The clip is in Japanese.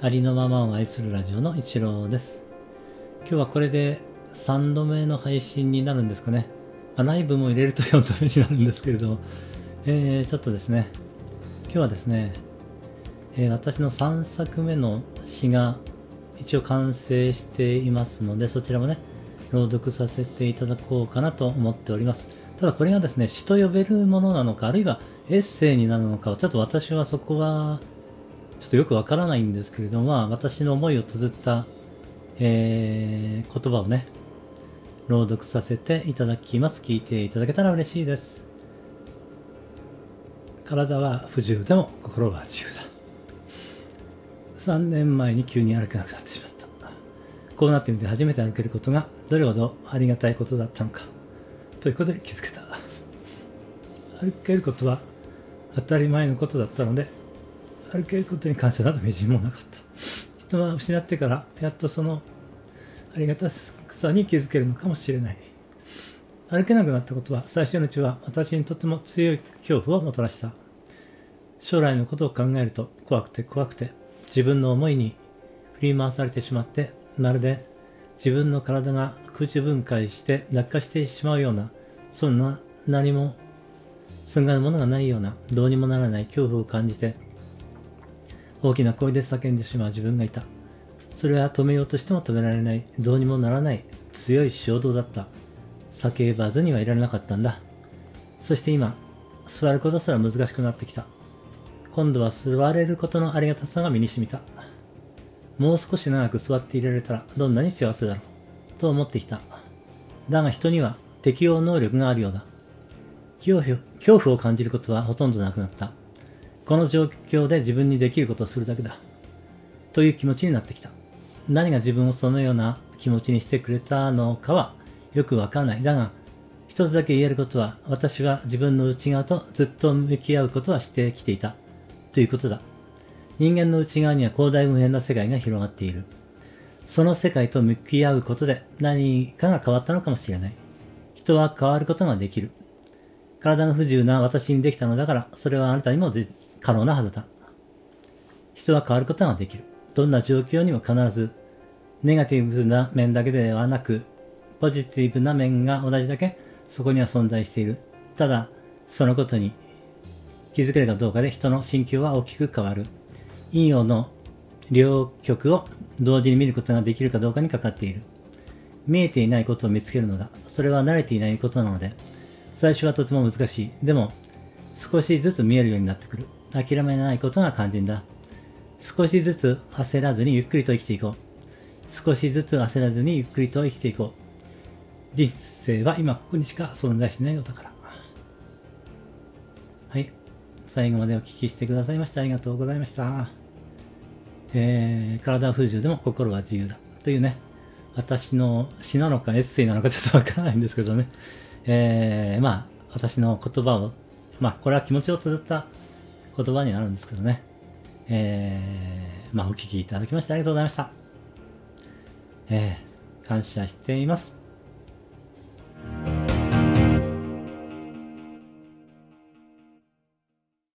ありのままを愛するラジオの一郎です。今日はこれで3度目の配信になるんですかね。まあ、内部も入れると4度目になるんですけれども、えー、ちょっとですね、今日はですね、えー、私の3作目の詩が一応完成していますので、そちらもね、朗読させていただこうかなと思っております。ただこれがですね、詩と呼べるものなのか、あるいはエッセイになるのかちょっと私はそこはちょっとよくわからないんですけれども、まあ、私の思いを綴った、えー、言葉をね、朗読させていただきます。聞いていただけたら嬉しいです。体は不自由でも心は自由だ。3年前に急に歩けなくなってしまった。こうなってみて初めて歩けることがどれほどありがたいことだったのか。ということで気づけた。歩けることは当たり前のことだったので、歩けることに感謝などみじんもなかった。人は失ってからやっとそのありがたさに気づけるのかもしれない。歩けなくなったことは最初のうちは私にとても強い恐怖をもたらした。将来のことを考えると怖くて怖くて自分の思いに振り回されてしまってまるで自分の体が空中分解して落下してしまうようなそんな何もすんがるものがないようなどうにもならない恐怖を感じて大きな声で叫んでしまう自分がいた。それは止めようとしても止められない、どうにもならない強い衝動だった。叫ばずにはいられなかったんだ。そして今、座ることすら難しくなってきた。今度は座れることのありがたさが身に染みた。もう少し長く座っていられたらどんなに幸せだろう、と思ってきた。だが人には適応能力があるようだ。恐怖恐怖を感じることはほとんどなくなった。この状況で自分にできることをするだけだ。という気持ちになってきた。何が自分をそのような気持ちにしてくれたのかはよくわからない。だが、一つだけ言えることは、私は自分の内側とずっと向き合うことはしてきていた。ということだ。人間の内側には広大無辺な世界が広がっている。その世界と向き合うことで何かが変わったのかもしれない。人は変わることができる。体の不自由な私にできたのだから、それはあなたにもで可能なはずだ。人は変わることができる。どんな状況にも必ず、ネガティブな面だけではなく、ポジティブな面が同じだけそこには存在している。ただ、そのことに気づけるかどうかで人の心境は大きく変わる。陰陽の両極を同時に見ることができるかどうかにかかっている。見えていないことを見つけるのだ。それは慣れていないことなので、最初はとても難しい。でも、少しずつ見えるようになってくる。諦めないことが肝心だ。少しずつ焦らずにゆっくりと生きていこう。少しずつ焦らずにゆっくりと生きていこう。人生は今ここにしか存在しないのだから。はい。最後までお聞きしてくださいましてありがとうございました。えー、体は不自由でも心は自由だ。というね、私の詩なのかエッセイなのかちょっとわからないんですけどね。えー、まあ、私の言葉を、まあ、これは気持ちを綴った言葉になるんですけどね。えー、まあ、お聞きいただきましてありがとうございました。えー、感謝しています。